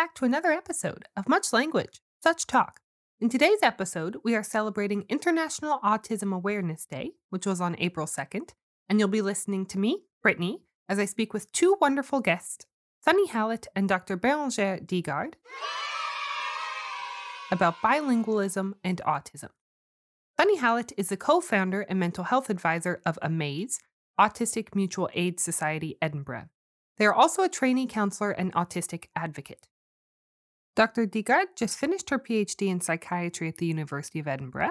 back to another episode of Much Language, Such Talk. In today's episode, we are celebrating International Autism Awareness Day, which was on April 2nd, and you'll be listening to me, Brittany, as I speak with two wonderful guests, Sunny Hallett and Dr. Bérengère Digard, about bilingualism and autism. Sunny Hallett is the co founder and mental health advisor of AMAZE, Autistic Mutual Aid Society Edinburgh. They are also a trainee counselor and autistic advocate. Dr. Digard just finished her PhD in psychiatry at the University of Edinburgh.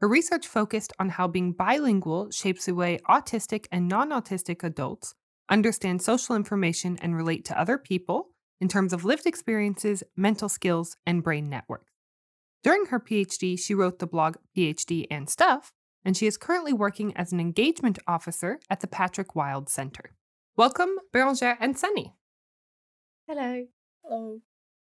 Her research focused on how being bilingual shapes the way autistic and non autistic adults understand social information and relate to other people in terms of lived experiences, mental skills, and brain networks. During her PhD, she wrote the blog PhD and Stuff, and she is currently working as an engagement officer at the Patrick Wild Center. Welcome, Bérengère and Sunny. Hello. Hello.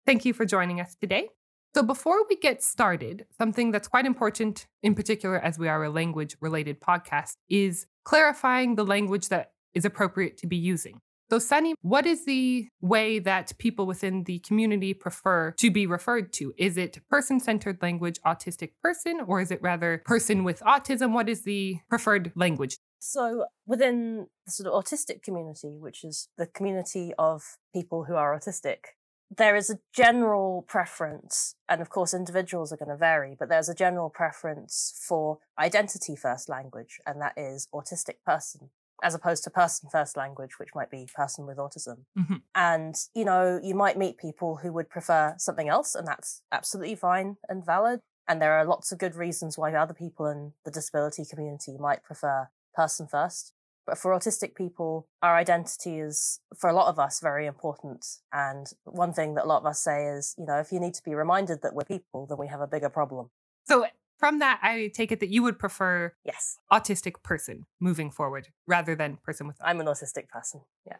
Thank you for joining us today. So, before we get started, something that's quite important, in particular, as we are a language related podcast, is clarifying the language that is appropriate to be using. So, Sunny, what is the way that people within the community prefer to be referred to? Is it person centered language, autistic person, or is it rather person with autism? What is the preferred language? So, within the sort of autistic community, which is the community of people who are autistic, there is a general preference, and of course, individuals are going to vary, but there's a general preference for identity first language, and that is autistic person, as opposed to person first language, which might be person with autism. Mm-hmm. And, you know, you might meet people who would prefer something else, and that's absolutely fine and valid. And there are lots of good reasons why other people in the disability community might prefer person first. But for autistic people, our identity is, for a lot of us, very important. And one thing that a lot of us say is, you know, if you need to be reminded that we're people, then we have a bigger problem. So, from that, I take it that you would prefer Yes, autistic person moving forward rather than person with. I'm an autistic person. Yeah.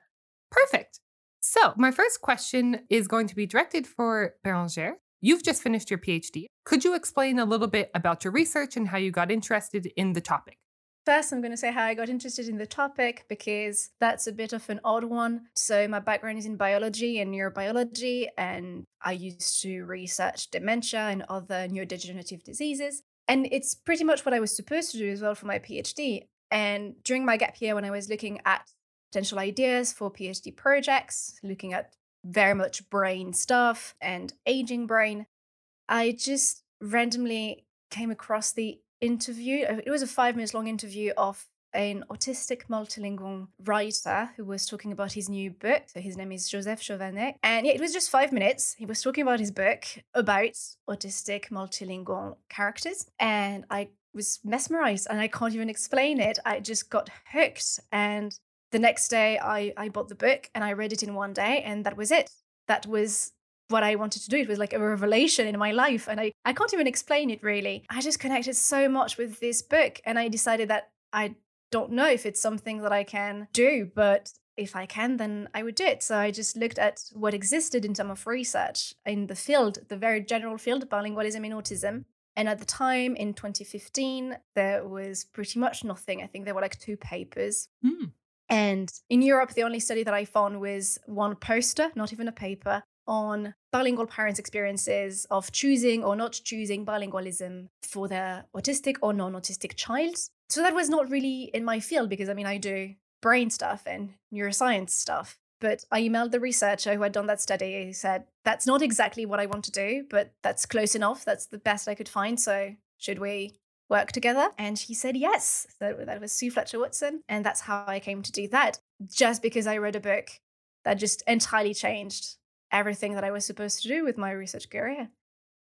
Perfect. So, my first question is going to be directed for Bérengère. You've just finished your PhD. Could you explain a little bit about your research and how you got interested in the topic? First, I'm going to say how I got interested in the topic because that's a bit of an odd one. So, my background is in biology and neurobiology, and I used to research dementia and other neurodegenerative diseases. And it's pretty much what I was supposed to do as well for my PhD. And during my gap year, when I was looking at potential ideas for PhD projects, looking at very much brain stuff and aging brain, I just randomly came across the interview. uh, It was a five minutes long interview of an autistic multilingual writer who was talking about his new book. So his name is Josef Schovanec. And yeah, it was just five minutes. He was talking about his book about autistic multilingual characters. And I was mesmerized and I can't even explain it. I just got hooked. And the next day I, I bought the book and I read it in one day and that was it. That was what I wanted to do. It was like a revelation in my life. And I, I can't even explain it really. I just connected so much with this book. And I decided that I don't know if it's something that I can do, but if I can, then I would do it. So I just looked at what existed in terms of research in the field, the very general field of bilingualism in autism. And at the time in 2015, there was pretty much nothing. I think there were like two papers. Hmm. And in Europe, the only study that I found was one poster, not even a paper, on bilingual parents' experiences of choosing or not choosing bilingualism for their autistic or non autistic child. So that was not really in my field because I mean, I do brain stuff and neuroscience stuff. But I emailed the researcher who had done that study. He said, That's not exactly what I want to do, but that's close enough. That's the best I could find. So should we work together? And she said yes. So that was Sue Fletcher Watson. And that's how I came to do that, just because I read a book that just entirely changed everything that I was supposed to do with my research career.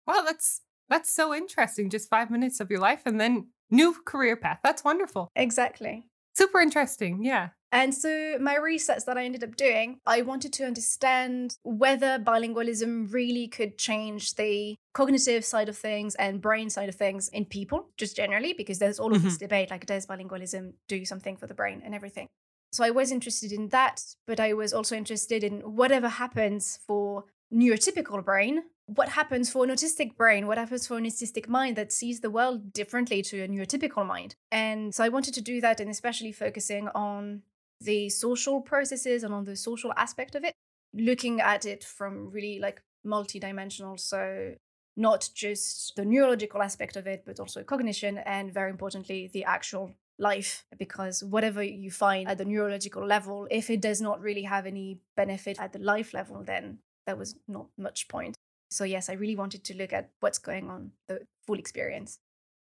Well, that's that's so interesting. Just five minutes of your life and then new career path. That's wonderful. Exactly. Super interesting. Yeah. And so, my research that I ended up doing, I wanted to understand whether bilingualism really could change the cognitive side of things and brain side of things in people, just generally, because there's all of this mm-hmm. debate like, does bilingualism do something for the brain and everything? So, I was interested in that, but I was also interested in whatever happens for neurotypical brain. What happens for an autistic brain? What happens for an autistic mind that sees the world differently to a neurotypical mind? And so I wanted to do that and especially focusing on the social processes and on the social aspect of it. looking at it from really like multidimensional. So not just the neurological aspect of it, but also cognition and very importantly, the actual life. Because whatever you find at the neurological level, if it does not really have any benefit at the life level, then there was not much point. So, yes, I really wanted to look at what's going on, the full experience.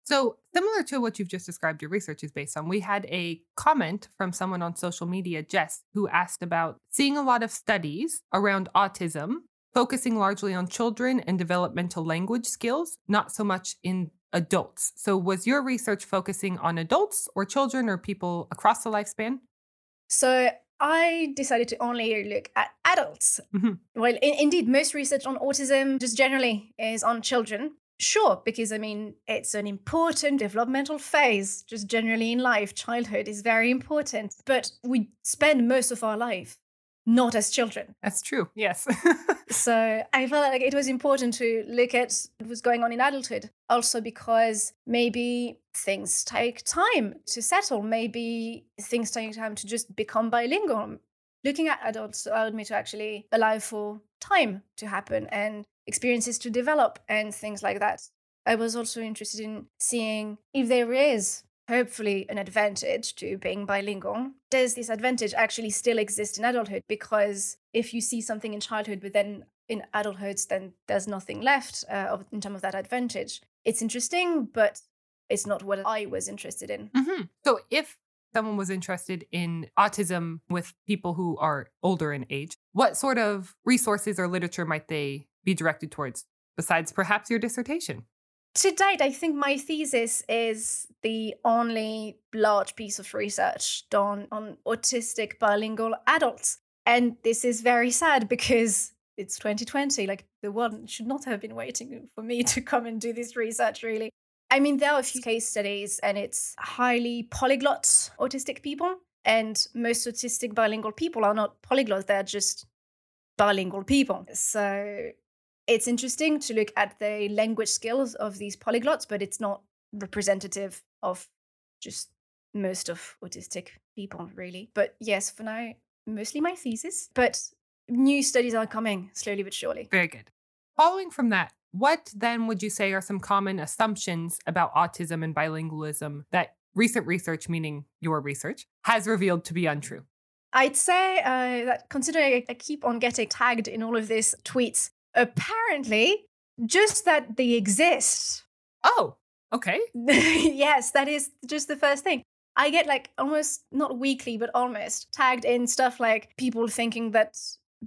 So, similar to what you've just described, your research is based on, we had a comment from someone on social media, Jess, who asked about seeing a lot of studies around autism, focusing largely on children and developmental language skills, not so much in adults. So, was your research focusing on adults or children or people across the lifespan? So, I decided to only look at adults. Mm-hmm. Well, in, indeed, most research on autism, just generally, is on children. Sure, because I mean, it's an important developmental phase, just generally in life. Childhood is very important, but we spend most of our life not as children. That's true, yes. so I felt like it was important to look at what was going on in adulthood. Also, because maybe things take time to settle, maybe things take time to just become bilingual. Looking at adults allowed me to actually allow for time to happen and experiences to develop and things like that. I was also interested in seeing if there is hopefully an advantage to being bilingual. Does this advantage actually still exist in adulthood? Because if you see something in childhood, but then in adulthood, then there's nothing left uh, of, in terms of that advantage. It's interesting, but it's not what I was interested in. Mm-hmm. So if someone was interested in autism with people who are older in age, what sort of resources or literature might they be directed towards besides perhaps your dissertation? To date, I think my thesis is the only large piece of research done on autistic bilingual adults. And this is very sad because it's 2020. Like, the world should not have been waiting for me to come and do this research, really. I mean, there are a few case studies, and it's highly polyglot autistic people. And most autistic bilingual people are not polyglots, they're just bilingual people. So it's interesting to look at the language skills of these polyglots, but it's not representative of just most of autistic people, really. But yes, for now, mostly my thesis. But new studies are coming slowly but surely. Very good. Following from that, what then would you say are some common assumptions about autism and bilingualism that recent research, meaning your research, has revealed to be untrue? I'd say uh, that considering I keep on getting tagged in all of these tweets apparently just that they exist. Oh, okay. yes, that is just the first thing. I get like almost not weekly, but almost tagged in stuff like people thinking that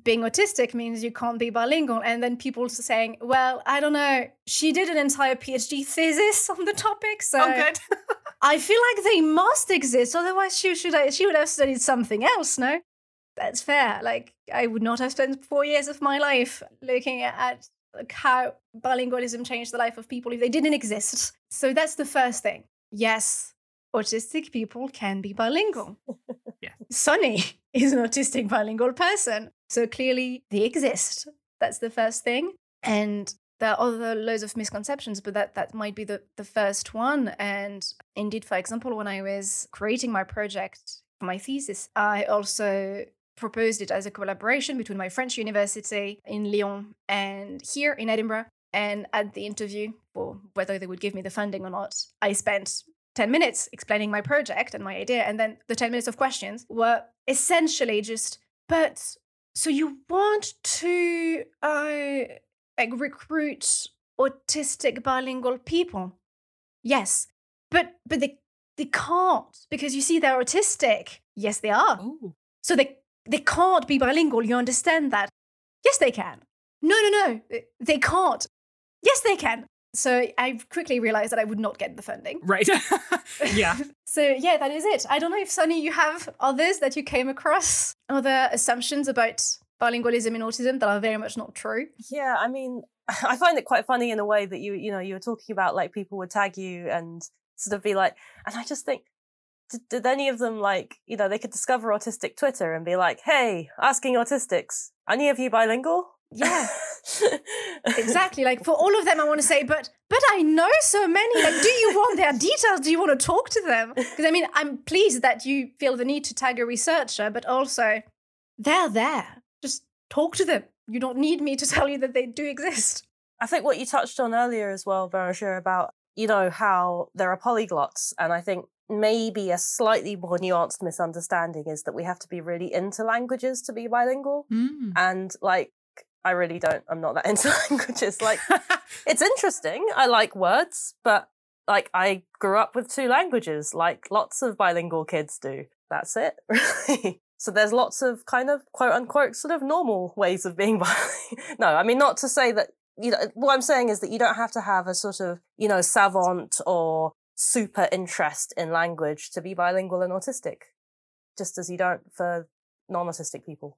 being autistic means you can't be bilingual. And then people saying, well, I don't know, she did an entire PhD thesis on the topic. So oh, good. I feel like they must exist. Otherwise, she should uh, she would have studied something else, no? That's fair. Like I would not have spent four years of my life looking at like, how bilingualism changed the life of people if they didn't exist. So that's the first thing. Yes, autistic people can be bilingual. yeah. Sunny is an autistic bilingual person. So clearly they exist. That's the first thing. And there are other loads of misconceptions, but that, that might be the, the first one. And indeed, for example, when I was creating my project for my thesis, I also proposed it as a collaboration between my French university in Lyon and here in Edinburgh. And at the interview, for whether they would give me the funding or not, I spent 10 minutes explaining my project and my idea. And then the 10 minutes of questions were essentially just, but so you want to uh, like recruit autistic bilingual people? Yes. But but they they can't because you see they're autistic. Yes, they are. Ooh. So they they can't be bilingual. You understand that? Yes, they can. No, no, no. They can't. Yes, they can. So I quickly realized that I would not get the funding. Right. yeah. so yeah, that is it. I don't know if Sunny, you have others that you came across, other assumptions about bilingualism in autism that are very much not true. Yeah, I mean, I find it quite funny in a way that you, you know, you were talking about like people would tag you and sort of be like, and I just think did, did any of them like you know they could discover autistic twitter and be like hey asking autistics any of you bilingual? Yeah. Exactly like for all of them i want to say but but i know so many like do you want their details? Do you want to talk to them? Because i mean i'm pleased that you feel the need to tag a researcher but also they're there. Just talk to them. You don't need me to tell you that they do exist. I think what you touched on earlier as well, Bérengère, about, you know, how there are polyglots. And I think maybe a slightly more nuanced misunderstanding is that we have to be really into languages to be bilingual. Mm. And like, I really don't, I'm not that into languages. Like, it's interesting. I like words, but like, I grew up with two languages, like lots of bilingual kids do. That's it, really. So there's lots of kind of quote unquote sort of normal ways of being bilingual. no, I mean, not to say that, you know, what I'm saying is that you don't have to have a sort of, you know, savant or super interest in language to be bilingual and autistic, just as you don't for non autistic people.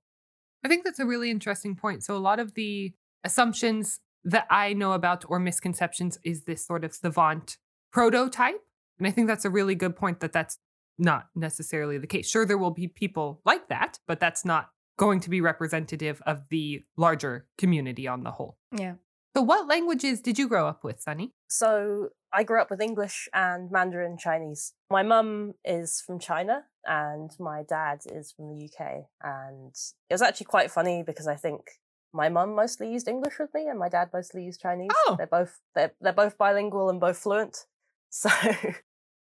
I think that's a really interesting point. So, a lot of the assumptions that I know about or misconceptions is this sort of savant prototype. And I think that's a really good point that that's not necessarily the case. Sure, there will be people like that, but that's not going to be representative of the larger community on the whole. Yeah. So, what languages did you grow up with, Sunny? So I grew up with English and Mandarin Chinese. My mum is from China and my dad is from the UK. And it was actually quite funny because I think my mum mostly used English with me and my dad mostly used Chinese. Oh. They're both they're they're both bilingual and both fluent. So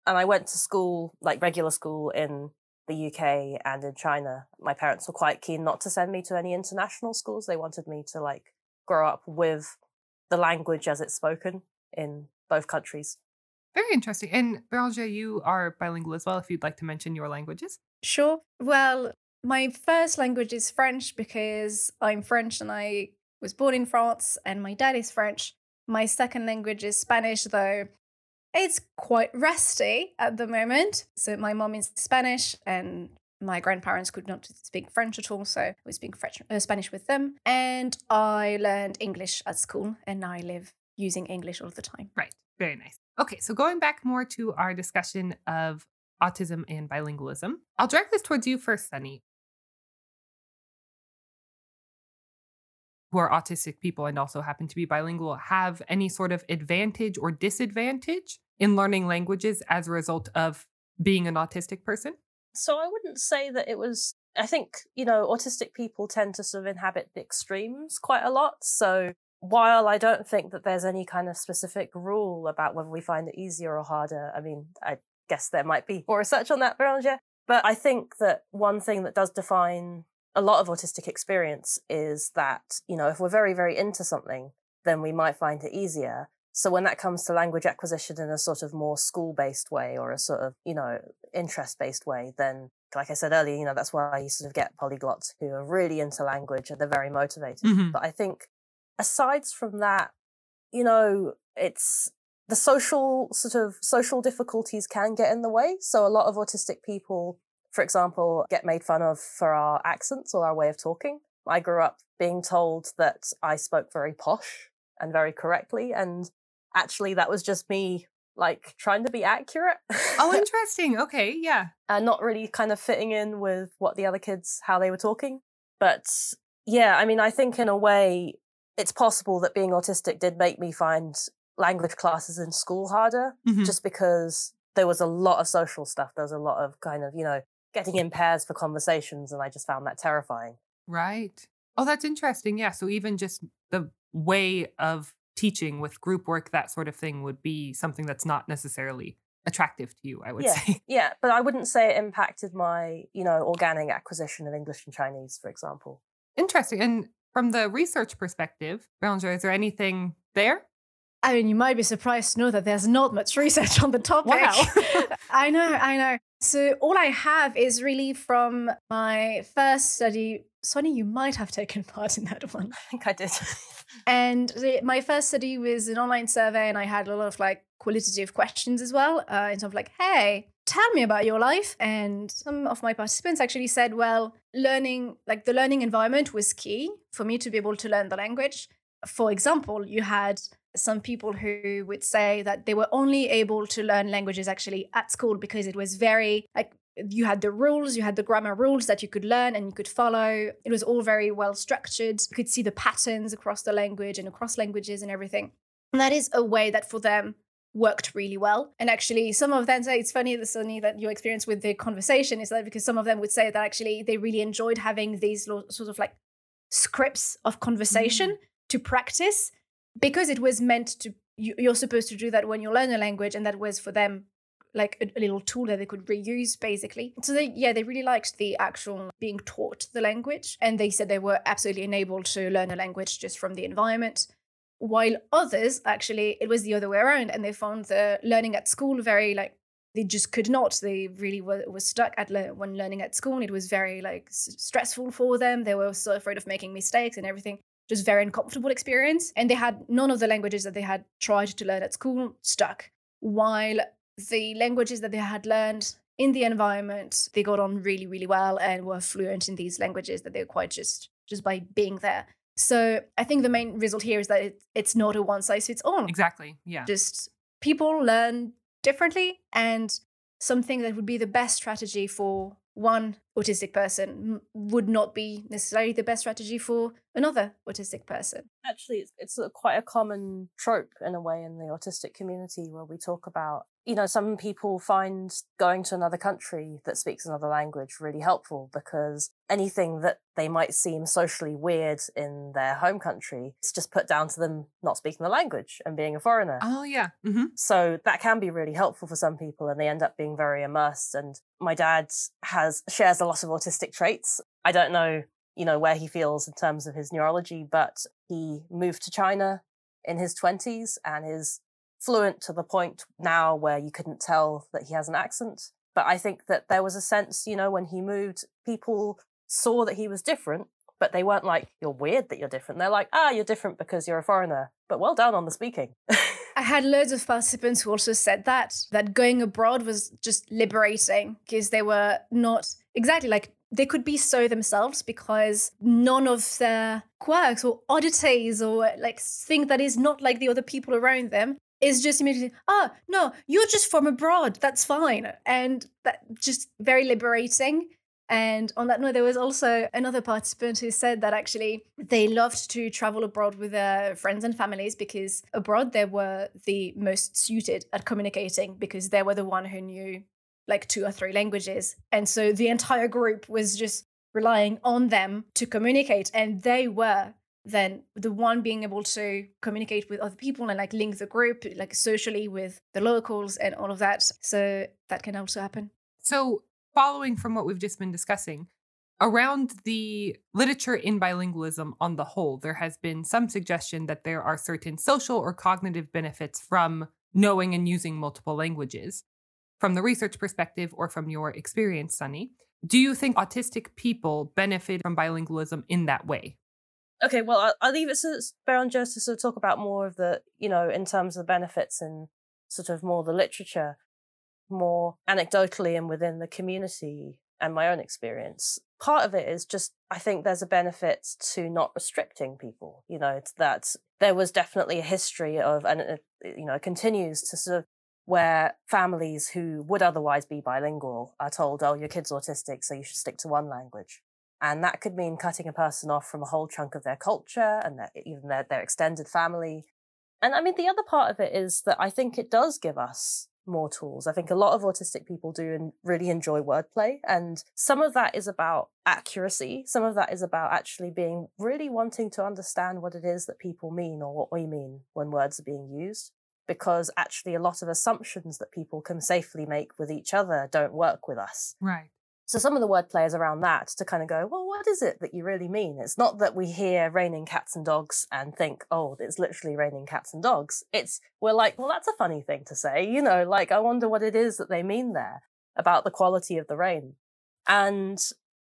and I went to school, like regular school in the UK and in China. My parents were quite keen not to send me to any international schools. They wanted me to like grow up with the language as it's spoken in both countries. Very interesting. And Bérengère, you are bilingual as well, if you'd like to mention your languages. Sure. Well, my first language is French because I'm French and I was born in France and my dad is French. My second language is Spanish, though it's quite rusty at the moment. So my mom is Spanish and my grandparents could not speak French at all, so I was speaking French, uh, Spanish with them. And I learned English at school, and now I live using English all the time. Right. Very nice. Okay, so going back more to our discussion of autism and bilingualism, I'll direct this towards you first, Sunny. Who are autistic people and also happen to be bilingual have any sort of advantage or disadvantage in learning languages as a result of being an autistic person? So I wouldn't say that it was. I think, you know, autistic people tend to sort of inhabit the extremes quite a lot. So while I don't think that there's any kind of specific rule about whether we find it easier or harder, I mean, I guess there might be more research on that, Bérengère. But I think that one thing that does define a lot of autistic experience is that, you know, if we're very, very into something, then we might find it easier. So when that comes to language acquisition in a sort of more school based way or a sort of, you know, interest based way, then like I said earlier, you know, that's why you sort of get polyglots who are really into language and they're very motivated. Mhm. But I think aside from that, you know, it's the social sort of social difficulties can get in the way. So a lot of autistic people, for example, get made fun of for our accents or our way of talking. I grew up being told that I spoke very posh and very correctly. And actually, that was just me like trying to be accurate. Oh, interesting. Okay, yeah. and not really kind of fitting in with what the other kids how they were talking but yeah i mean i think in a way it's possible that being autistic did make me find language classes in school harder Mhm. just because there was a lot of social stuff there was a lot of kind of you know getting in pairs for conversations and i just found that terrifying Right. Oh, that's interesting. Yeah. So even just the way of teaching with group work, that sort of thing would be something that's not necessarily attractive to you, I would yeah say. yeah but i wouldn't say it impacted my you know organic acquisition of english and chinese for example Interesting. And from the research perspective, Bérengère, is there anything there? I mean, you might be surprised to know that there's not much research on the topic. Wow. I know, I know. So all I have is really from my first study. Sunny, you might have taken part in that one. i think i did And the, my first study was an online survey, and I had a lot of like qualitative questions as well, uh, in terms of like, hey, tell me about your life. And some of my participants actually said, well, learning, like the learning environment was key for me to be able to learn the language. For example, you had some people who would say that they were only able to learn languages actually at school because it was very like you had the rules, you had the grammar rules that you could learn and you could follow. It was all very well structured. You could see the patterns across the language and across languages and everything. And that is a way that for them worked really well. And actually, some of them say it's funny, the Sunny, that your experience with the conversation is that because some of them would say that actually they really enjoyed having these sort of like scripts of conversation mm. to practice because it was meant to you, are supposed to do that when you learn a language and that was for them like a, a, little tool that they could reuse basically. So they yeah they really liked the actual being taught the language and they said they were absolutely enabled to learn a language just from the environment while others actually it was the other way around and they found the learning at school very like they just could not. They really were, were stuck at le- when learning at school it was very like s- stressful for them. They were so afraid of making mistakes and everything just very uncomfortable experience. And they had none of the languages that they had tried to learn at school stuck. While the languages that they had learned in the environment they got on really really well and were fluent in these languages that they acquired just just by being there. So i think the main result here is that it, it's not a one size fits all exactly yeah. Just people learn differently and something that would be the best strategy for one autistic person would not be necessarily the best strategy for another autistic person. Actually, it's, it's a, quite a common trope in a way in the autistic community where we talk about you know, some people find going to another country that speaks another language really helpful because anything that they might seem socially weird in their home country is just put down to them not speaking the language and being a foreigner. Oh, yeah. Mm-hmm. So that can be really helpful for some people and they end up being very immersed. And my dad has shares a lot of autistic traits. I don't know, you know, where he feels in terms of his neurology, but he moved to China in his 20s and is fluent to the point now where you couldn't tell that he has an accent. But I think that there was a sense, you know, when he moved, people saw that he was different, but they weren't like, you're weird that you're different. They're like, ah, you're different because you're a foreigner. But well done on the speaking. I had loads of participants who also said that, that going abroad was just liberating because they were not exactly like they could be so themselves because none of their quirks or oddities or like things that is not like the other people around them is just immediately, oh, no, you're just from abroad. That's fine. And that just very liberating. And on that note, there was also another participant who said that actually they loved to travel abroad with their friends and families because abroad they were the most suited at communicating because they were the one who knew like two or three languages. And so the entire group was just relying on them to communicate. And they were then the one being able to communicate with other people and like link the group like socially with the locals and all of that so that can also happen so following from what we've just been discussing around the literature in bilingualism on the whole there has been some suggestion that there are certain social or cognitive benefits from knowing and using multiple languages from the research perspective or from your experience sunny do you think autistic people benefit from bilingualism in that way Okay, well, I'll, I'll leave it to Bérengère to sort of talk about more of the, you know, in terms of the benefits and sort of more the literature, more anecdotally and within the community and my own experience. Part of it is just, I think there's a benefit to not restricting people, you know, that there was definitely a history of, and it, you know, continues to sort of where families who would otherwise be bilingual are told, oh, your kid's autistic, so you should stick to one language. And that could mean cutting a person off from a whole chunk of their culture and their, even their, their extended family. And I mean, the other part of it is that I think it does give us more tools. I think a lot of autistic people do and really enjoy wordplay. And some of that is about accuracy. Some of that is about actually being really wanting to understand what it is that people mean or what we mean when words are being used. Because actually, a lot of assumptions that people can safely make with each other don't work with us. Right. So some of the wordplay is around that to kind of go, well, what is it that you really mean? It's not that we hear raining cats and dogs and think, oh, it's literally raining cats and dogs. It's, we're like, well, that's a funny thing to say. You know, like, I wonder what it is that they mean there about the quality of the rain. And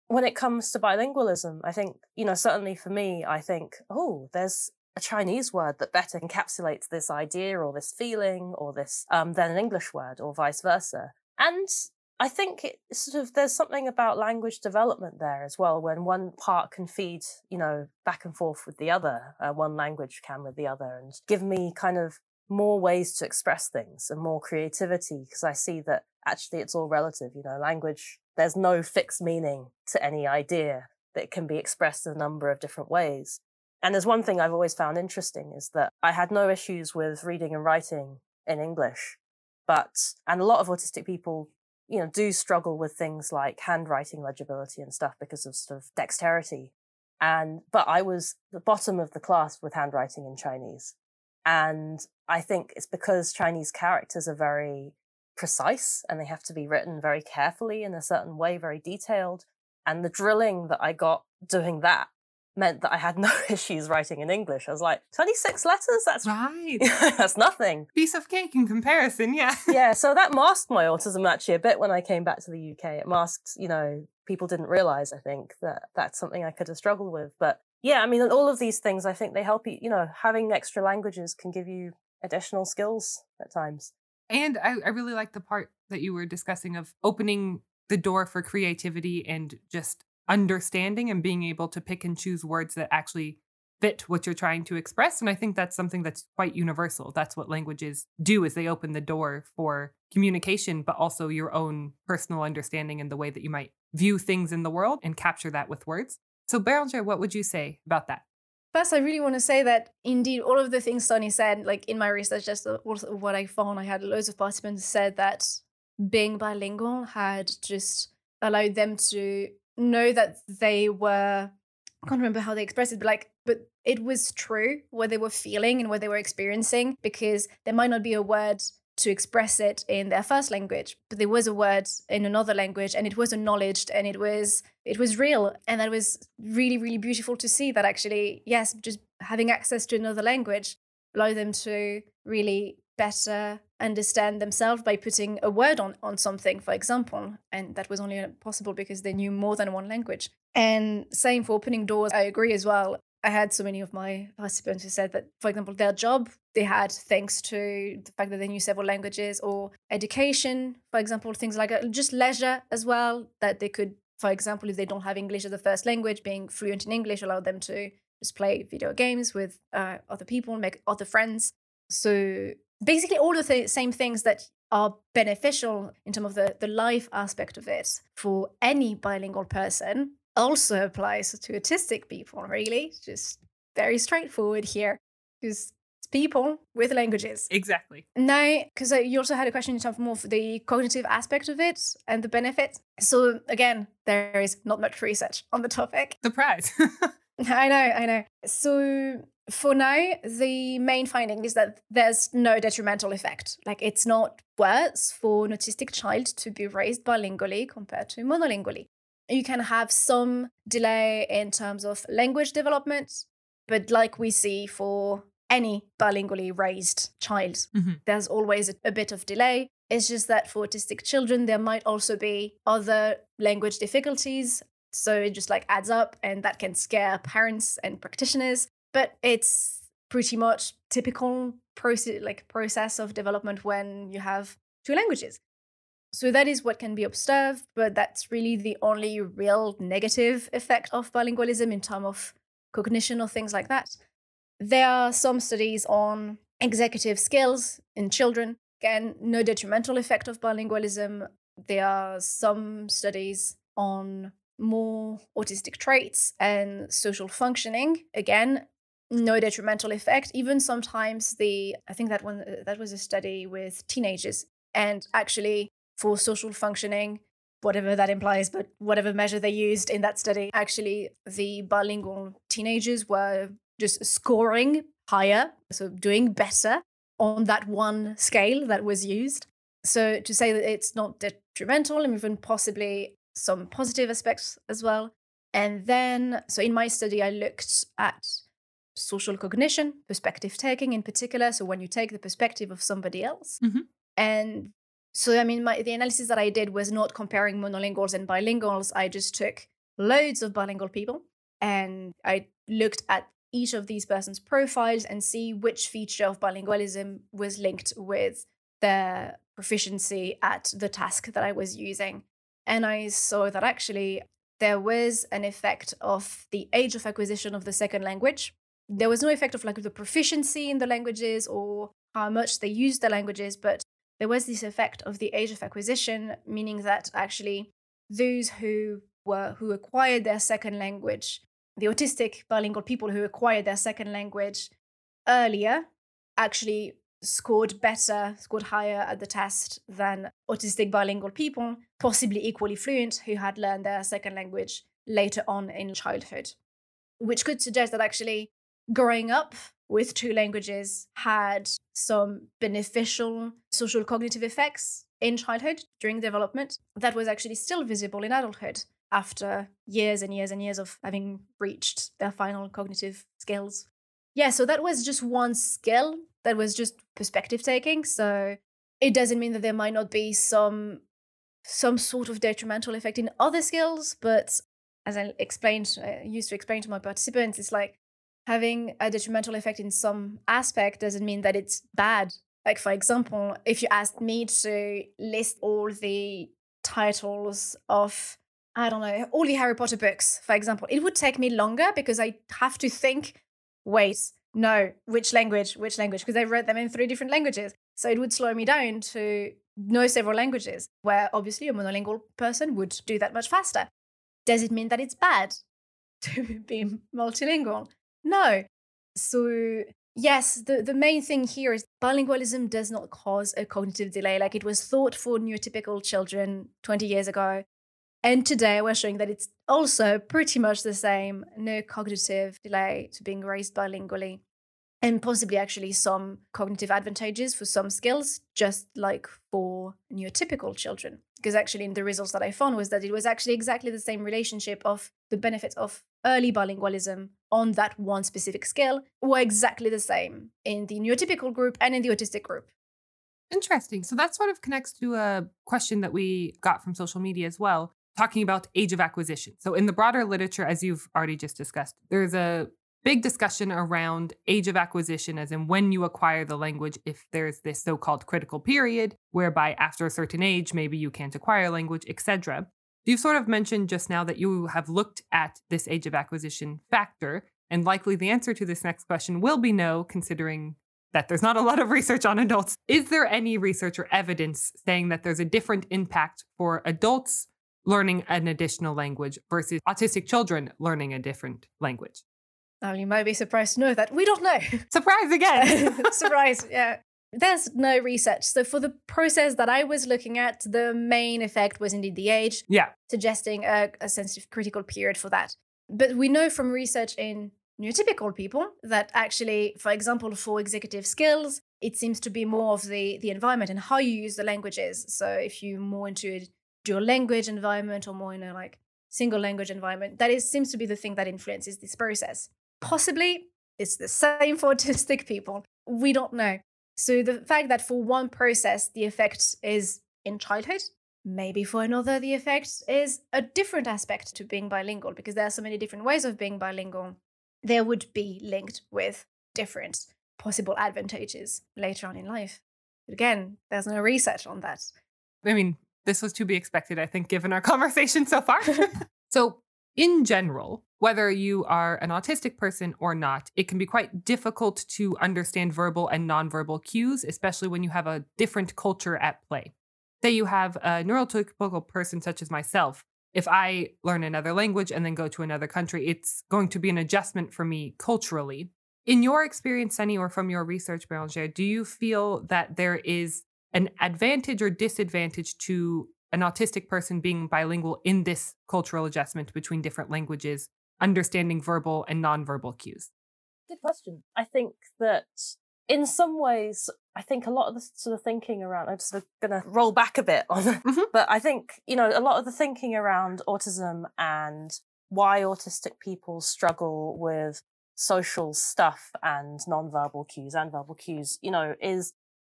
when it comes to bilingualism, I think, you know, certainly for me, I think, oh, there's a Chinese word that better encapsulates this idea or this feeling or this um, than an English word or vice versa. And I think it sort of there's something about language development there as well when one part can feed you know back and forth with the other, uh, one language can with the other, and give me kind of more ways to express things and more creativity because I see that actually it's all relative. You know, language there's no fixed meaning to any idea that can be expressed in a number of different ways. And there's one thing I've always found interesting is that I had no issues with reading and writing in English, but and a lot of autistic people you know, do struggle with things like handwriting legibility and stuff because of sort of dexterity. And, but I was the bottom of the class with handwriting in Chinese. And I think it's because Chinese characters are very precise and they have to be written very carefully in a certain way, very detailed. And the drilling that I got doing that meant that I had no issues writing in English. I was like, 26 letters? That's right. that's nothing. Piece of cake in comparison, yeah. yeah, so that masked my autism actually a bit when I came back to the UK. It masked, you know, people didn't realize, I think, that that's something I could have struggled with. But yeah, I mean, all of these things, I think they help you, you know, having extra languages can give you additional skills at times. And I, I really like the part that you were discussing of opening the door for creativity and just understanding and being able to pick and choose words that actually fit what you're trying to express and i think that's something that's quite universal. That's what languages do is they open the door for communication but also your own personal understanding and the way that you might view things in the world and capture that with words. So Bérengère, what would you say about that? First, I really want to say that indeed, all of the things Sunny said, like in my research, just what I found, I had loads of participants said that being bilingual had just allowed them to know that they were I can't remember how they expressed it, but like, but it was true what they were feeling and what they were experiencing because there might not be a word to express it in their first language, but there was a word in another language and it was acknowledged and it was it was real. And that was really, really beautiful to see that actually, yes, just having access to another language allow them to really better understand themselves by putting a word on, on something, for example. And that was only possible because they knew more than one language. And same for opening doors, I agree as well. I had so many of my participants who said that, for example, their job they had thanks to the fact that they knew several languages or education, for example, things like that. just leisure as well, that they could, for example, if they don't have English as a first language, being fluent in English allowed them to just play video games with uh, other people, make other friends. So basically all of the th- same things that are beneficial in terms of the, the life aspect of it for any bilingual person also applies to autistic people, really. Just very straightforward here. Because it's people with languages. Exactly. Now, because uh, you also had a question in terms of more of the cognitive aspect of it and the benefits. So again, there is not much research on the topic. Surprise. I know, I know. So for now, the main finding is that there's no detrimental effect. Like it's not worse for an autistic child to be raised bilingually compared to monolingually. You can have some delay in terms of language development, but like we see for any bilingually raised child, mm-hmm. there's always a, a bit of delay. It's just that for autistic children, there might also be other language difficulties. So it just like adds up, and that can scare parents and practitioners but it's pretty much typical process like process of development when you have two languages. So that is what can be observed but that's really the only real negative effect of bilingualism in terms of cognition or things like that. There are some studies on executive skills in children. Again no detrimental effect of bilingualism. There are some studies on more autistic traits and social functioning. Again no detrimental effect. Even sometimes the I think that one uh, that was a study with teenagers, and actually for social functioning, whatever that implies, but whatever measure they used in that study, actually the bilingual teenagers were just scoring higher, so doing better on that one scale that was used. So to say that it's not detrimental and even possibly some positive aspects as well. And then, so in my study, I looked at social cognition, perspective taking in particular. So when you take the perspective of somebody else. Mm-hmm. And so, I mean, my, the analysis that I did was not comparing monolinguals and bilinguals. I just took loads of bilingual people and I looked at each of these persons' profiles and see which feature of bilingualism was linked with their proficiency at the task that I was using. And I saw that actually there was an effect of the age of acquisition of the second language there was no effect of like the proficiency in the languages or how much they used the languages, but there was this effect of the age of acquisition, meaning that actually those who were who acquired their second language, the autistic bilingual people who acquired their second language earlier, actually scored better, scored higher at the test than autistic bilingual people, possibly equally fluent, who had learned their second language later on in childhood. which could suggest that actually growing up with two languages had some beneficial social cognitive effects in childhood during development that was actually still visible in adulthood after years and years and years of having reached their final cognitive skills. Yeah, so that was just one skill that was just perspective taking. So it doesn't mean that there might not be some some sort of detrimental effect in other skills, but as I explained, I used to explain to my participants, it's like having a detrimental effect in some aspect doesn't mean that it's bad. Like, for example, if you asked me to list all the titles of, I don't know, all the Harry Potter books, for example, it would take me longer because I have to think, wait, no, which language, which language, because I read them in three different languages. So it would slow me down to know several languages, where obviously a monolingual person would do that much faster. Does it mean that it's bad to be multilingual? No. So, yes, the, the main thing here is bilingualism does not cause a cognitive delay like it was thought for neurotypical children 20 years ago. And today we're showing that it's also pretty much the same no cognitive delay to being raised bilingually and possibly actually some cognitive advantages for some skills, just like for neurotypical children. Because actually, in the results that I found, was that it was actually exactly the same relationship of the benefits of early bilingualism on that one specific skill were exactly the same in the neurotypical group and in the autistic group. Interesting. So that sort of connects to a question that we got from social media as well, talking about age of acquisition. So, in the broader literature, as you've already just discussed, there's a big discussion around age of acquisition, as in when you acquire the language, if there's this so called critical period, whereby after a certain age, maybe you can't acquire language, etc. You sort of mentioned just now that you have looked at this age of acquisition factor, and likely the answer to this next question will be no, considering that there's not a lot of research on adults. Is there any research or evidence saying that there's a different impact for adults learning an additional language versus autistic children learning a different language? Now, you might be surprised to know that we don't know. Surprise again. Surprise, yeah. There's no research. So, for the process that I was looking at, the main effect was indeed the age. Yeah. Suggesting a, a sensitive critical period for that. But we know from research in neurotypical people that actually, for example, for executive skills, it seems to be more of the, the environment and how you use the languages. So, if you're more into a dual language environment or more in a like single language environment, that is seems to be the thing that influences this process. Possibly it's the same for autistic people. We don't know. So the fact that for one process the effect is in childhood, maybe for another the effect is a different aspect to being bilingual because there are so many different ways of being bilingual. There would be linked with different possible advantages later on in life. But again, there's no research on that. I mean, this was to be expected, I think, given our conversation so far. so, in general, whether you are an autistic person or not, it can be quite difficult to understand verbal and nonverbal cues, especially when you have a different culture at play. Say you have a neurotypical person such as myself. If I learn another language and then go to another country, it's going to be an adjustment for me culturally. In your experience, Sunny, or from your research, Bérengère, do you feel that there is an advantage or disadvantage to an autistic person being bilingual in this cultural adjustment between different languages understanding verbal and nonverbal cues? Good question. I think that in some ways, I think a lot of the sort of thinking around, I'm just going to roll back a bit on, mm-hmm. but I think, you know, a lot of the thinking around autism and why autistic people struggle with social stuff and nonverbal cues and verbal cues, you know, is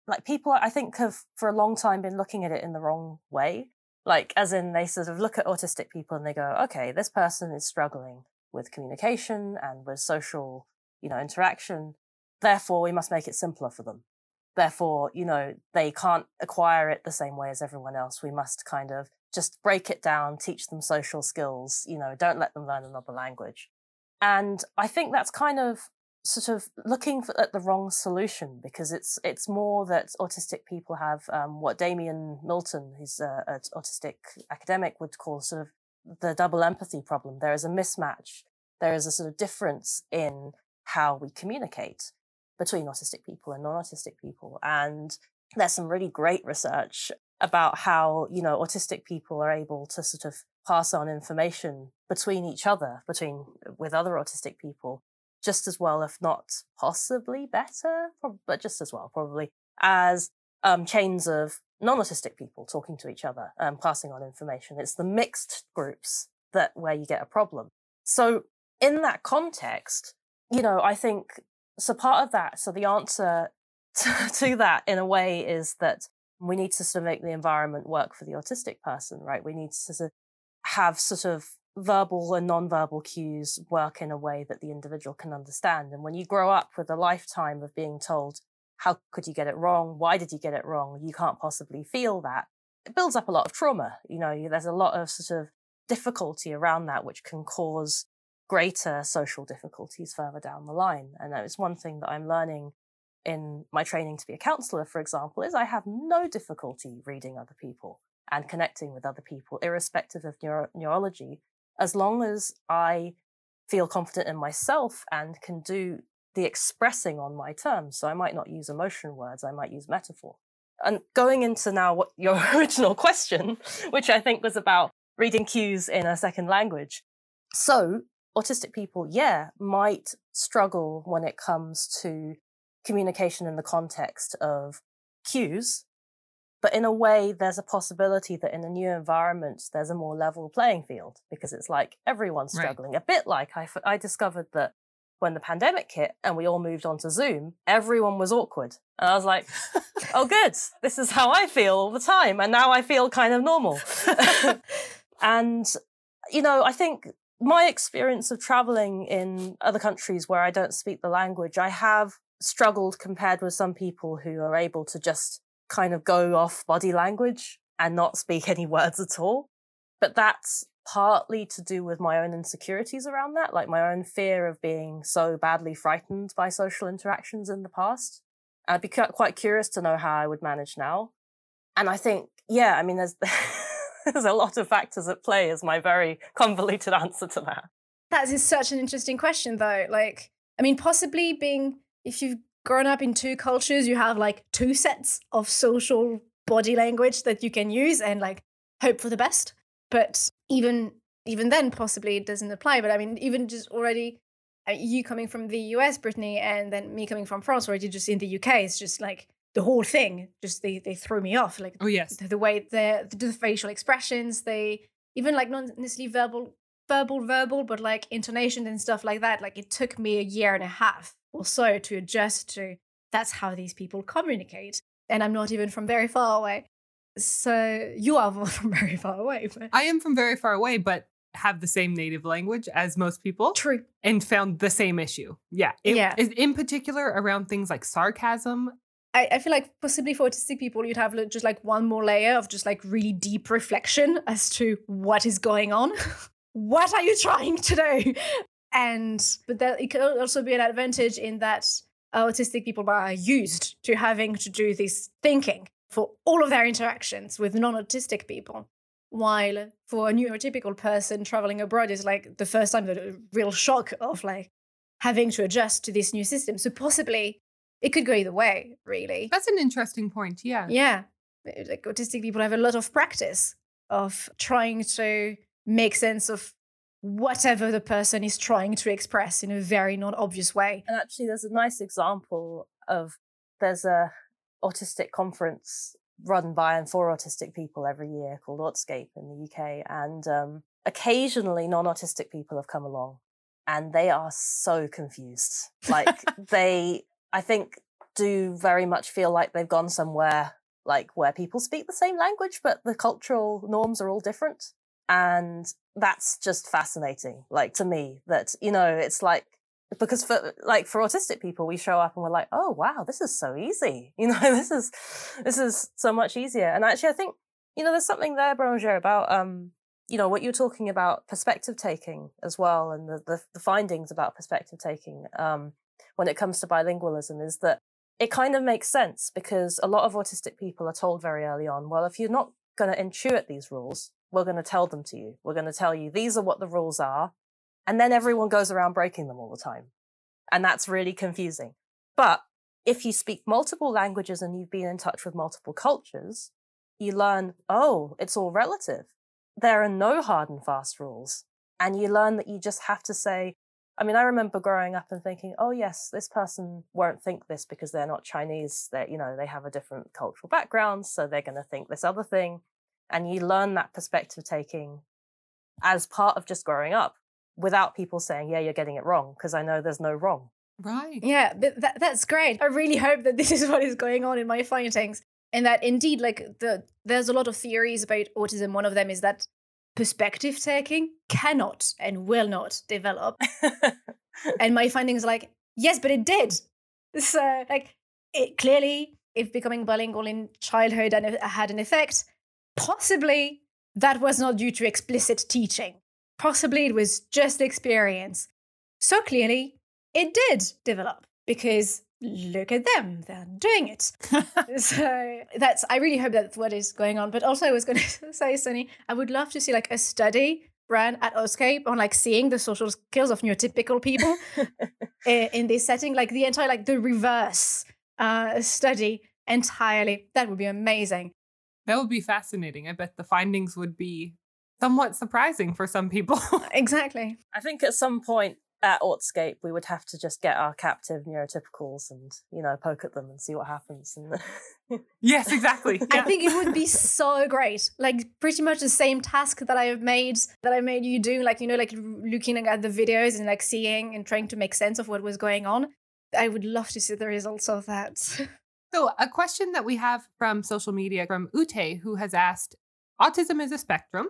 like people, I think, have for a long time been looking at it in the wrong way. Like, as in, they sort of look at autistic people and they go, okay, this person is struggling with communication and with social, you know, interaction. Therefore, we must make it simpler for them. Therefore, you know, they can't acquire it the same way as everyone else. We must kind of just break it down, teach them social skills, you know, don't let them learn another language. And I think that's kind of sort of looking for, at the wrong solution because it's it's more that autistic people have um, what Damian Milton, who's an autistic academic, would call sort of the double empathy problem. There is a mismatch. There is a sort of difference in how we communicate between autistic people and non-autistic people. And there's some really great research about how, you know, autistic people are able to sort of pass on information between each other, between with other autistic people, just as well, if not possibly better, but just as well, probably as um, chains of non-autistic people talking to each other and passing on information. It's the mixed groups that where you get a problem. So in that context, you know, I think so. Part of that, so the answer to, to that, in a way, is that we need to sort of make the environment work for the autistic person, right? We need to sort of have sort of verbal and non-verbal cues work in a way that the individual can understand. And when you grow up with a lifetime of being told, how could you get it wrong? Why did you get it wrong? You can't possibly feel that. It builds up a lot of trauma. You know, there's a lot of sort of difficulty around that, which can cause greater social difficulties further down the line. And it's one thing that I'm learning in my training to be a counselor, for example, is I have no difficulty reading other people and connecting with other people, irrespective of neuro- neurology, as long as I feel confident in myself and can do the expressing on my terms. So I might not use emotion words, I might use metaphor. And going into now what your original question, which I think was about reading cues in a second language. So autistic people, yeah, might struggle when it comes to communication in the context of cues. But in a way, there's a possibility that in a new environment, there's a more level playing field because it's like everyone's struggling. Right. A bit like I, I discovered that when the pandemic hit and we all moved on to Zoom, everyone was awkward. And I was like, oh, good. This is how I feel all the time. And now I feel kind of normal. and, you know, I think my experience of traveling in other countries where I don't speak the language, I have struggled compared with some people who are able to just kind of go off body language and not speak any words at all. But that's partly to do with my own insecurities around that, like my own fear of being so badly frightened by social interactions in the past. I'd be quite curious to know how I would manage now. And I think, yeah, I mean, there's, there's a lot of factors at play, is my very convoluted answer to that. That is such an interesting question, though. Like, I mean, possibly being if you've grown up in two cultures, you have like two sets of social body language that you can use and like hope for the best. But even even then, possibly it doesn't apply. But I mean, even just already uh, you coming from the US, Brittany, and then me coming from France, already just in the UK, it's just like the whole thing. Just they they throw me off. Like oh yes, the, the way the, the the facial expressions, they even like not necessarily verbal verbal verbal, but like intonation and stuff like that. Like it took me a year and a half or so to adjust to that's how these people communicate. And I'm not even from very far away. So you are from very far away. But... I am from very far away, but have the same native language as most people. True. And found the same issue. Yeah. It, yeah. In particular, around things like sarcasm. I, I feel like possibly for autistic people, you'd have just like one more layer of just like really deep reflection as to what is going on. what are you trying to do? and but that it could also be an advantage in that uh, autistic people are used to having to do this thinking for all of their interactions with non-autistic people while for a neurotypical person traveling abroad is like the first time the real shock of like having to adjust to this new system. So possibly it could go either way really. That's an interesting point yeah. Yeah. Like autistic people have a lot of practice of trying to make sense of whatever the person is trying to express in a very non obvious way. And actually, there's a nice example of there's a autistic conference run by and for autistic people every year called Autscape in the UK, and um, occasionally non-autistic people have come along, and they are so confused. Like they, I think, do very much feel like they've gone somewhere like where people speak the same language, but the cultural norms are all different. And that's just fascinating. Like to me, that, you know, it's like, because for like for autistic people we show up and we're like oh wow this is so easy you know this is this is so much easier and actually i think you know there's something there Bérengère, about um you know what you're talking about perspective taking as well and the, the, the findings about perspective taking um when it comes to bilingualism is that it kind of makes sense because a lot of autistic people are told very early on well if you're not going to intuit these rules we're going to tell them to you. We're going to tell you these are what the rules are. And then everyone goes around breaking them all the time. And that's really confusing. But if you speak multiple languages and you've been in touch with multiple cultures, you learn, oh, it's all relative. there are no hard and fast rules. And you learn that you just have to say, I mean, I remember growing up and thinking, oh, yes, this person won't think this because they're not Chinese. They're, you know, they have a different cultural background, so they're going to think this other thing. And you learn that perspective taking as part of just growing up without people saying, yeah, you're getting it wrong, because I know there's no wrong. Right. Yeah, but that, that's great. I really hope that this is what is going on in my findings. And that indeed, like the there's a lot of theories about autism. One of them is that perspective taking cannot and will not develop. and my findings are like, yes, but it did. So like it clearly, if becoming bilingual in childhood and uh, had an effect, possibly that was not due to explicit teaching. Possibly it was just experience. So clearly, it did develop because look at them they're doing it. So that's i really hope that's what is going on. But also i was going to say sunny i would love to see like a study ran at Autscape on like seeing the social skills of neurotypical people in, in, this setting like the entire like the reverse uh, study entirely. That would be amazing. That would be fascinating. I bet the findings would be somewhat surprising for some people exactly i think at some point at Autscape, we would have to just get our captive neurotypicals and you know poke at them and see what happens. And yes, exactly. Yeah. I think it would be so great. Like pretty much the same task that I have made that I made you do. Like you know, like looking at the videos and like seeing and trying to make sense of what was going on. I would love to see the results of that. So, a question that we have from social media from Ute, who has asked Autism is a spectrum.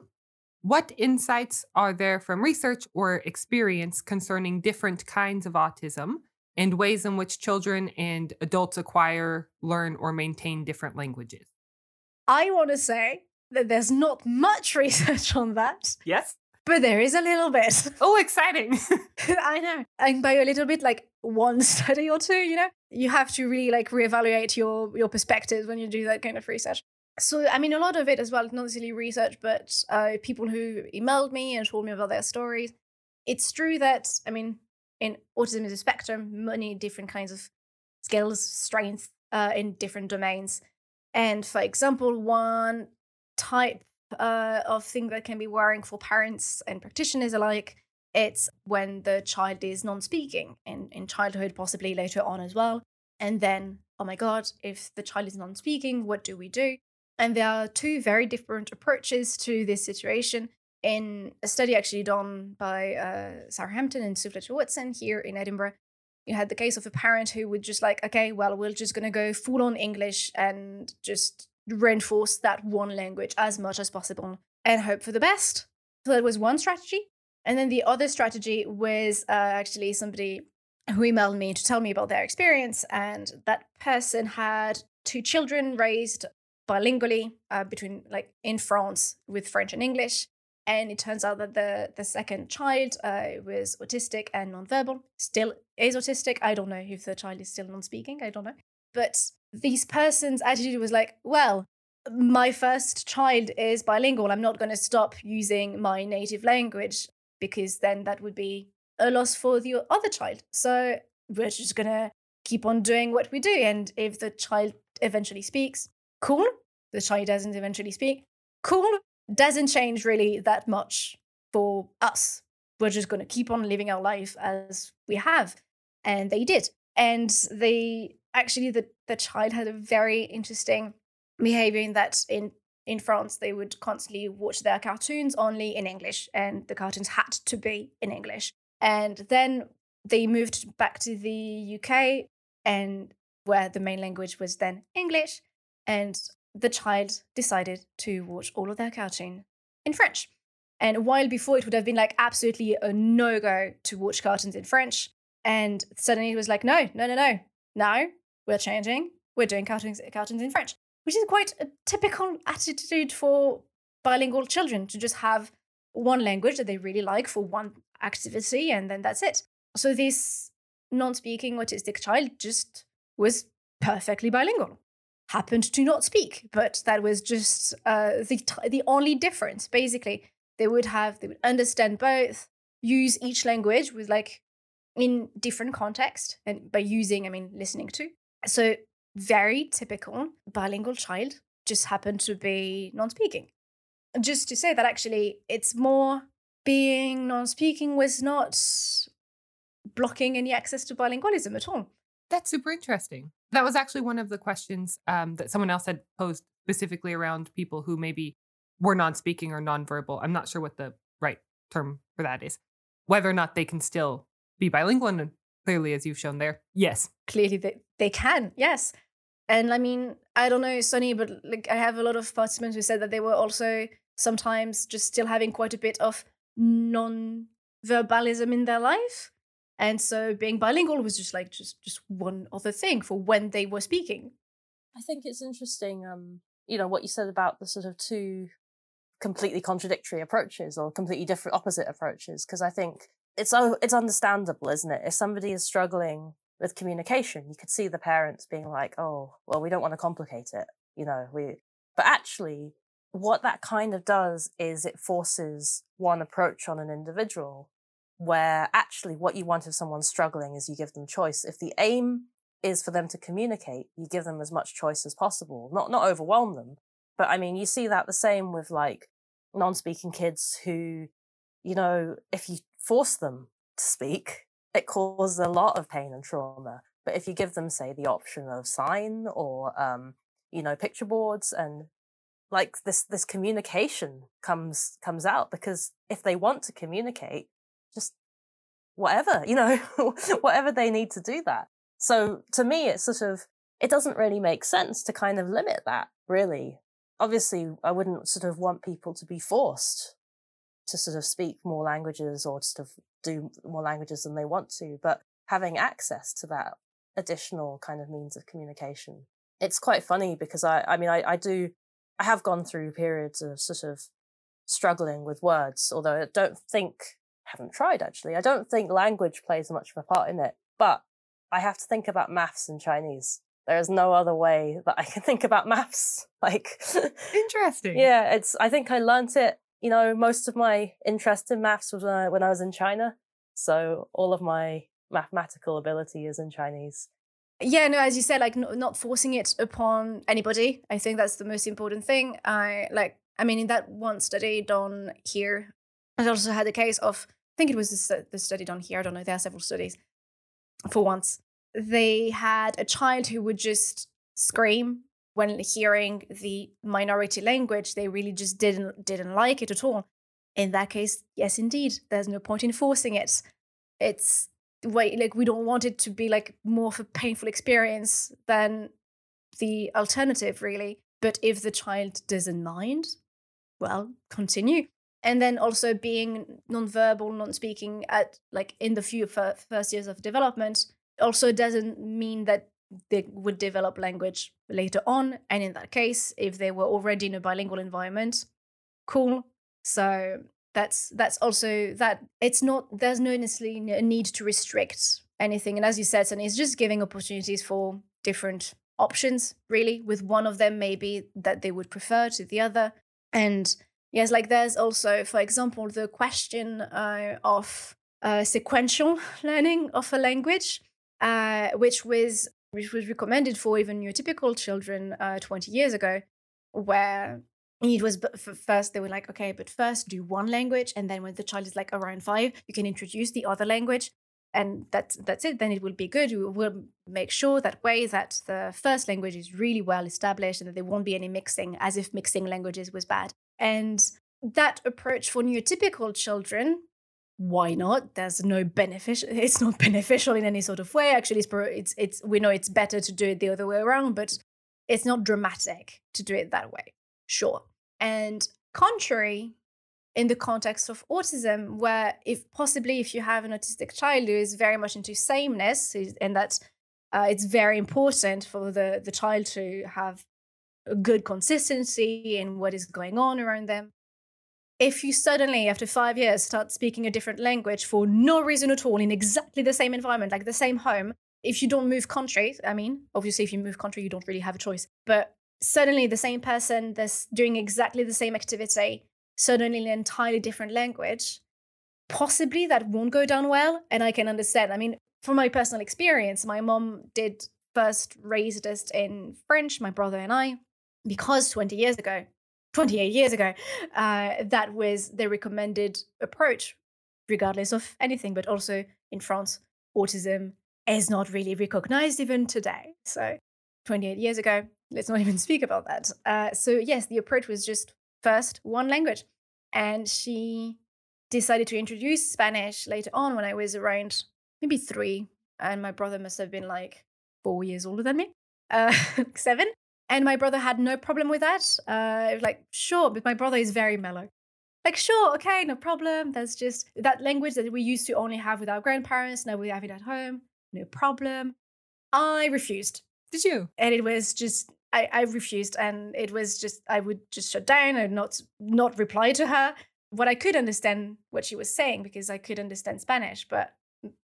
What insights are there from research or experience concerning different kinds of autism and ways in which children and adults acquire, learn, or maintain different languages? I want to say that there's not much research on that. Yes. But there is a little bit. Oh, exciting. I know. And by a little bit, like one study or two, you know, you have to really like reevaluate your your perspectives when you do that kind of research so i mean a lot of it as well not necessarily research but uh, people who emailed me and told me about their stories. It's true that i mean in autism is a spectrum many different kinds of skills strengths uh, in different domains. And for example one type uh, of thing that can be worrying for parents and practitioners alike it's when the child is non-speaking in, in childhood possibly later on as well. And then oh my god if the child is non-speaking what do we do and there are two very different approaches to this situation. In a study actually done by uh, Sarah Hampton and Sue Fletcher Watson here in Edinburgh, you had the case of a parent who would just like, okay, well, we're just going to go full on English and just reinforce that one language as much as possible and hope for the best. So that was one strategy. And then the other strategy was uh, actually somebody who emailed me to tell me about their experience. And that person had two children raised bilingually uh, between like in France with French and English. And it turns out that the the second child uh, was autistic and nonverbal. Still is autistic. I don't know if the child is still non-speaking. I don't know. But these person's attitude was like, well, my first child is bilingual. I'm not going to stop using my native language because then that would be a loss for the other child. So we're just going to keep on doing what we do. And if the child eventually speaks, cool. The child doesn't eventually speak. Cool. Doesn't change really that much for us. We're just going to keep on living our life as we have. And they did. And they actually, the, the child had a very interesting behavior in that in in France, they would constantly watch their cartoons only in English, and the cartoons had to be in English. And then they moved back to the UK, and where the main language was then English. And the child decided to watch all of their cartoon in French. And while before it would have been like absolutely a no go to watch cartoons in French, and suddenly it was like, no, no, no, no. Now we're changing. We're doing cartoons, cartoons in French, which is quite a typical attitude for bilingual children to just have one language that they really like for one activity, and then that's it. So this non speaking autistic child just was perfectly bilingual happened to not speak, but that was just uh, the the only difference. Basically, they would have they would understand both, use each language with like in different context, and by using I mean listening to. So very typical bilingual child just happened to be non-speaking. just to say that actually it's more being non-speaking was not blocking any access to bilingualism at all. That's super interesting. That was actually one of the questions um, that someone else had posed specifically around people who maybe were non speaking or non-verbal. I'm not sure what the right term for that is. Whether or not they can still be bilingual. And clearly, as you've shown there, yes. Clearly, they, they can, yes. And I mean, I don't know, Sunny, but like I have a lot of participants who said that they were also sometimes just still having quite a bit of non verbalism in their life. And so being bilingual was just like just just one other thing for when they were speaking. I think it's interesting, um, you know, what you said about the sort of two completely contradictory approaches or completely different opposite approaches. Because I think it's it's understandable, isn't it? If somebody is struggling with communication, you could see the parents being like, "Oh, well, we don't want to complicate it," you know. We, but actually, what that kind of does is it forces one approach on an individual where actually what you want if someone's struggling is you give them choice. If the aim is for them to communicate, you give them as much choice as possible, not not overwhelm them. But I mean, you see that the same with like non-speaking kids who, you know, if you force them to speak, it causes a lot of pain and trauma. But if you give them, say, the option of sign or, um, you know, picture boards and like this this communication comes comes out because if they want to communicate whatever you know whatever they need to do that. So to me it's sort of it doesn't really make sense to kind of limit that really. Obviously i wouldn't sort of want people to be forced to sort of speak more languages or to sort of do more languages than they want to but having access to that additional kind of means of communication. It's quite funny because i i mean i, I do I have gone through periods of sort of struggling with words, although I don't think, haven't tried actually, I don't think language plays much of a part in it. But I have to think about maths and Chinese. There is no other way that I can think about maths. Like, interesting. yeah, it's, I think I learnt it, you know, most of my interest in maths was when I, when I was in China. So all of my mathematical ability is in Chinese yeah no as you said like no, not forcing it upon anybody i think that's the most important thing i like i mean in that one study done here i also had a case of i think it was the, the study done here i don't know there are several studies. For once they had a child who would just scream when hearing the minority language. They really just didn't didn't like it at all. In that case yes indeed there's no point in forcing it. It's way like we don't want it to be like more of a painful experience than the alternative really. But if the child doesn't mind well continue and then also being non-verbal non-speaking at like in the few first years of development also doesn't mean that they would develop language later on. And in that case if they were already in a bilingual environment cool. So that's that's also that it's not there's no necessarily a need to restrict anything. And as you said Sunny, it's just giving opportunities for different options really with one of them maybe that they would prefer to the other. And yes like there's also for example the question uh, of uh, sequential learning of a language uh, which was which was recommended for even neurotypical children uh, 20 years ago where it was first they were like okay but first do one language and then when the child is like around five you can introduce the other language and that's that's it then it will be good. We will make sure that way that the first language is really well established and that there won't be any mixing as if mixing languages was bad and that approach for neurotypical children why not? There's no benefit it's not beneficial in any sort of way. Actually it's it's, it's we know it's better to do it the other way around but it's not dramatic to do it that way. Sure. And contrary in the context of autism where if possibly if you have an autistic child who is very much into sameness and that uh, it's very important for the, the child to have good consistency in what is going on around them if you suddenly after five years start speaking a different language for no reason at all in exactly the same environment like the same home if you don't move country i mean obviously if you move country you don't really have a choice but suddenly the same person that's doing exactly the same activity, suddenly in an entirely different language, possibly that won't go down well. And I can understand. I mean, from my personal experience, my mom did first raised us in French, my brother and I, because 20 years ago, 28 years ago, uh, that was the recommended approach, regardless of anything. But also in France, autism is not really recognized even today. So 28 years ago, let's not even speak about that. Uh, so, yes, the approach was just first one language. And she decided to introduce Spanish later on when I was around maybe three. And my brother must have been like four years older than me, uh, seven. And my brother had no problem with that. Uh, like, sure, but my brother is very mellow. Like, sure, okay, no problem. That's just that language that we used to only have with our grandparents. Now we have it at home. No problem. I refused. Did you? And it was just I, I refused and it was just I would just shut down and not not reply to her. What I could understand what she was saying because I could understand Spanish, but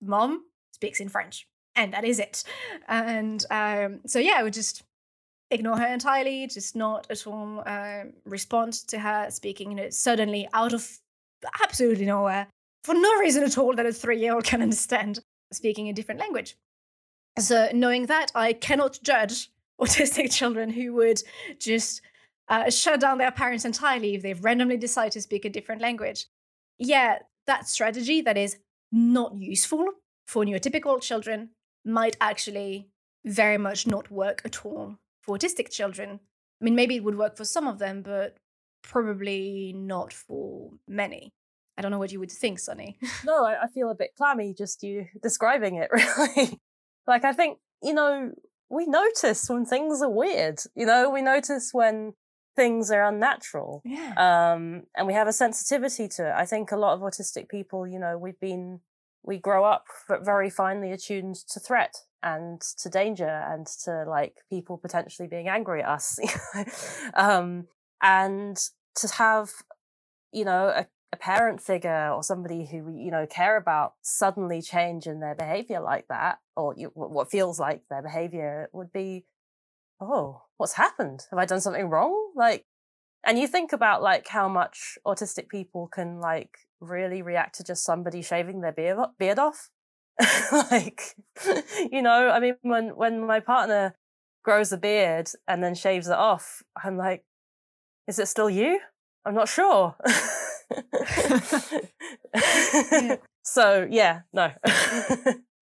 mom speaks in French. And that is it. And um, so yeah, I would just ignore her entirely, just not at all um, respond to her speaking, you know, suddenly out of absolutely nowhere, for no reason at all that a three year old can understand speaking a different language. So, knowing that, I cannot judge autistic children who would just uh, shut down their parents entirely if they randomly decide to speak a different language. Yeah, that strategy that is not useful for neurotypical children might actually very much not work at all for autistic children. I mean, maybe it would work for some of them, but probably not for many. I don't know what you would think, Sunny. no, I, I feel a bit clammy just you describing it, really. like, I think, you know, we notice when things are weird. You know, we notice when things are unnatural. Yeah. Um, and we have a sensitivity to it. I think a lot of autistic people, you know, we've been, we grow up very finely attuned to threat and to danger and to like people potentially being angry at us. um, and to have, you know, a a parent figure or somebody who we, you know, care about suddenly change in their behavior like that, or you, what feels like their behavior would be, oh, what's happened? Have I done something wrong? Like, and you think about like how much autistic people can like really react to just somebody shaving their beard, beard off. like, you know, I mean, when, when my partner grows a beard and then shaves it off, I'm like, is it still you? I'm not sure. yeah. So yeah, no.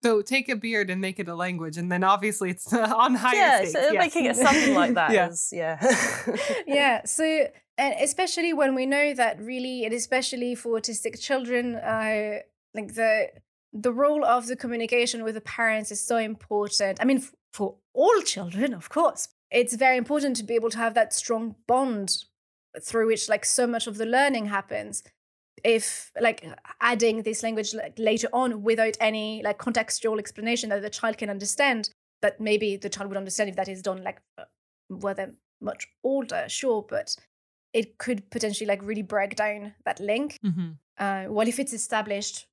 so take a beard and make it a language, and then obviously it's on higher yeah, stakes. So yes. making it something like that yeah. Is, yeah. yeah. So and especially when we know that really, and especially for autistic children, uh, like the the role of the communication with the parents is so important. I mean, f- for all children, of course, it's very important to be able to have that strong bond through which like so much of the learning happens if like adding this language like, later on without any like contextual explanation that the child can understand that maybe the child would understand if that is done like uh, were they much older sure but it could potentially like really break down that link mm-hmm. uh, well if it's established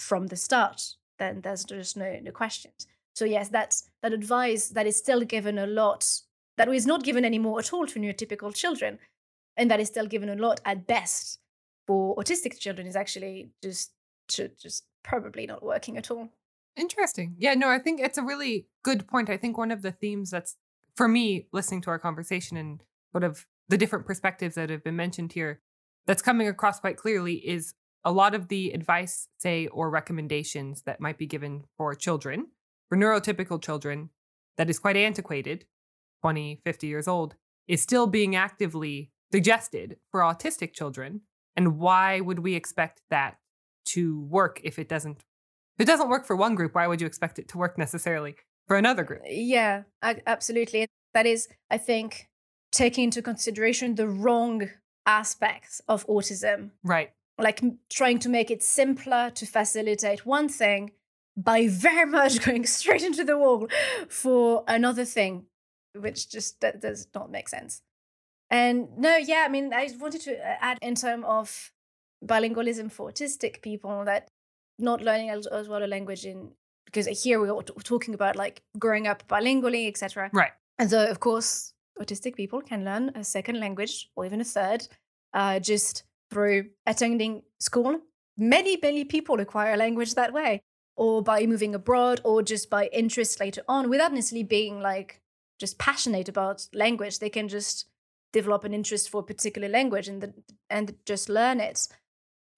from the start then there's just no no questions so yes that's that advice that is still given a lot that is not given anymore at all to neurotypical children and that is still given a lot at best for autistic children is actually just just probably not working at all. Interesting. Yeah, no, I think it's a really good point. I think one of the themes that's for me listening to our conversation and sort of the different perspectives that have been mentioned here that's coming across quite clearly is a lot of the advice, say, or recommendations that might be given for children, for neurotypical children, that is quite antiquated, 20, 50 years old, is still being actively suggested for autistic children and why would we expect that to work if it doesn't if it doesn't work for one group why would you expect it to work necessarily for another group? Uh, yeah absolutely that is i think taking into consideration the wrong aspects of autism. Right like trying to make it simpler to facilitate one thing by very much going straight into the wall for another thing which just that does not make sense and no, yeah, I mean, I wanted to uh, add in terms of bilingualism for autistic people that not learning as, as well a language in because here we're talking about like growing up bilingually, etc. Right. And so, of course, autistic people can learn a second language or even a third uh, just through attending school. Many, many people acquire language that way, or by moving abroad, or just by interest later on, without necessarily being like just passionate about language. They can just develop an interest for a particular language and the, and just learn it.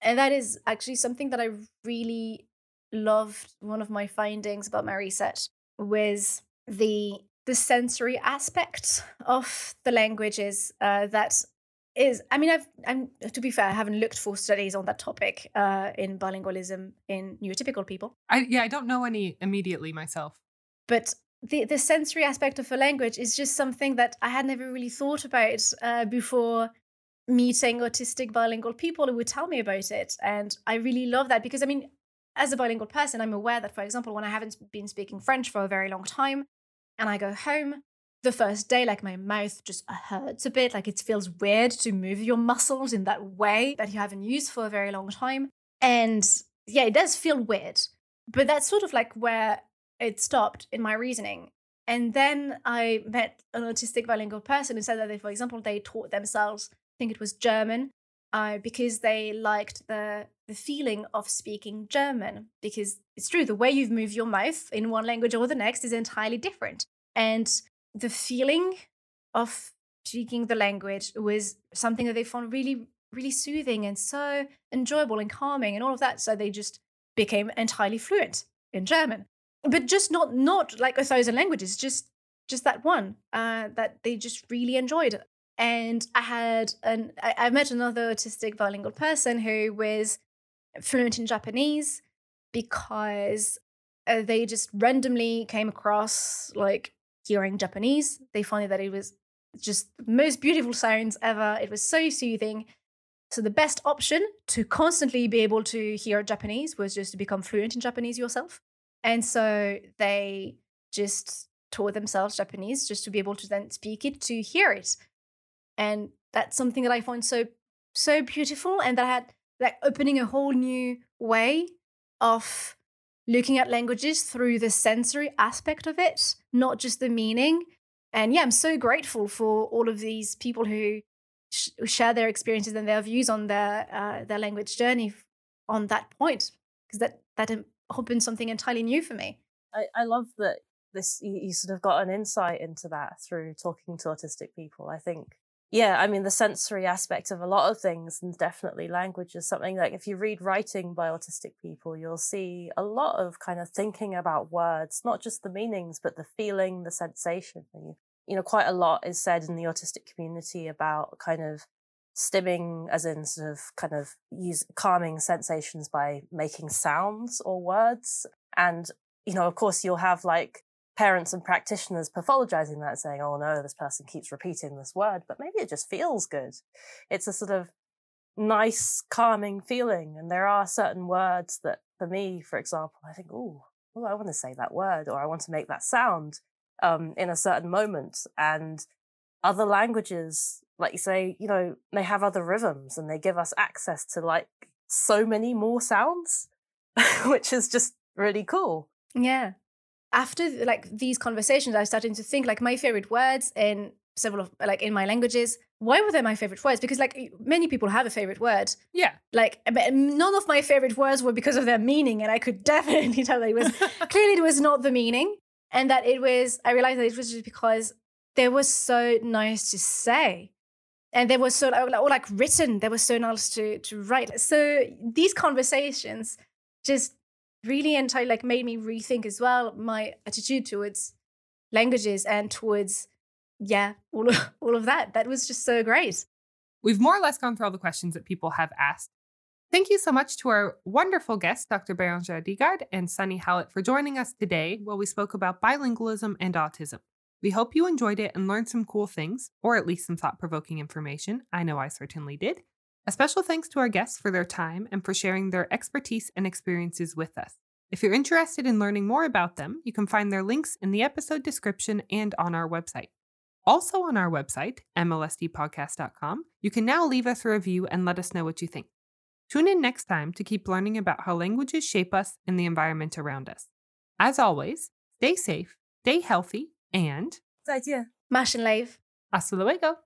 And that is actually something that I really loved. One of my findings about my research was the the sensory aspect of the languages uh, that is i mean i've i'm to be fair i haven't looked for studies on that topic uh, in bilingualism in neurotypical people. I, yeah i don't know any immediately myself. But the, the sensory aspect of a language is just something that i had never really thought about uh, before meeting autistic bilingual people who would tell me about it. And i really love that because i mean as a bilingual person i'm aware that for example when i haven't been speaking french for a very long time and i go home the first day, like my mouth just hurts a bit. Like it feels weird to move your muscles in that way that you haven't used for a very long time. And yeah, it does feel weird. But that's sort of like where it stopped in my reasoning. And then I met an autistic bilingual person who said that, they, for example, they taught themselves, I think it was German, uh, because they liked the the feeling of speaking German. Because it's true, the way you move your mouth in one language or the next is entirely different. And the feeling of speaking the language was something that they found really, really soothing and so enjoyable and calming and all of that. So they just became entirely fluent in German. But just not not like a thousand languages, just just that one uh, that they just really enjoyed. And I had an I, I met another autistic bilingual person who was fluent in Japanese because uh, they just randomly came across like hearing Japanese. They found that it was just the most beautiful sounds ever. It was so soothing. So the best option to constantly be able to hear Japanese was just to become fluent in Japanese yourself. And so they just taught themselves Japanese just to be able to then speak it to hear it. And that's something that I find so so beautiful and that had like opening a whole new way of looking at languages through the sensory aspect of it, not just the meaning. And yeah, I'm so grateful for all of these people who sh- share their experiences and their views on their uh, their language journey on that point, because that that opened something entirely new for me. I, I love that this you, you sort of got an insight into that through talking to autistic people. I think yeah, I mean, the sensory aspect of a lot of things, and definitely language is something like if you read writing by autistic people, you'll see a lot of kind of thinking about words, not just the meanings, but the feeling, the sensation. You know, quite a lot is said in the autistic community about kind of stimming, as in sort of kind of use calming sensations by making sounds or words. And, you know, of course, you'll have like parents and practitioners pathologizing that, saying, oh no, this person keeps repeating this word, but maybe it just feels good. It's a sort of nice, calming feeling. And there are certain words that, for me, for example, I think, oh, oh, I want to say that word or I want to make that sound um, in a certain moment. And other languages, like you say, you know, they have other rhythms and they give us access to like so many more sounds, which is just really cool. Yeah after like these conversations, I started to think like my favorite words in several of like in my languages. Why were they my favorite words? Because like many people have a favorite word. Yeah. Like eh, none of my favorite words were because of their meaning, and I could definitely tell that it was clearly it was not the meaning, and that it was. I realized that it was just because they were so nice to say and they were so or like written they were so nice to to write so these conversations just really entirely like made me rethink as well my attitude towards languages and towards yeah all of, all of that. That was just so great. We've more or less gone through all the questions that people have asked. Thank you so much to our wonderful guests dr Bérengère Digard and sunny hallett for joining us today while we spoke about bilingualism and autism. We hope you enjoyed it and learned some cool things or at least some thought-provoking information. I know i certainly did a special thanks to our guests for their time and for sharing their expertise and experiences with us. If you're interested in learning more about them, you can find their links in the episode description and on our website. Also on our website, mlsdpodcast.com, you can now leave us a review and let us know what you think. Tune in next time to keep learning about how languages shape us and the environment around us. As always, stay safe, stay healthy, and 再见. Mash and Lave. Hasta luego.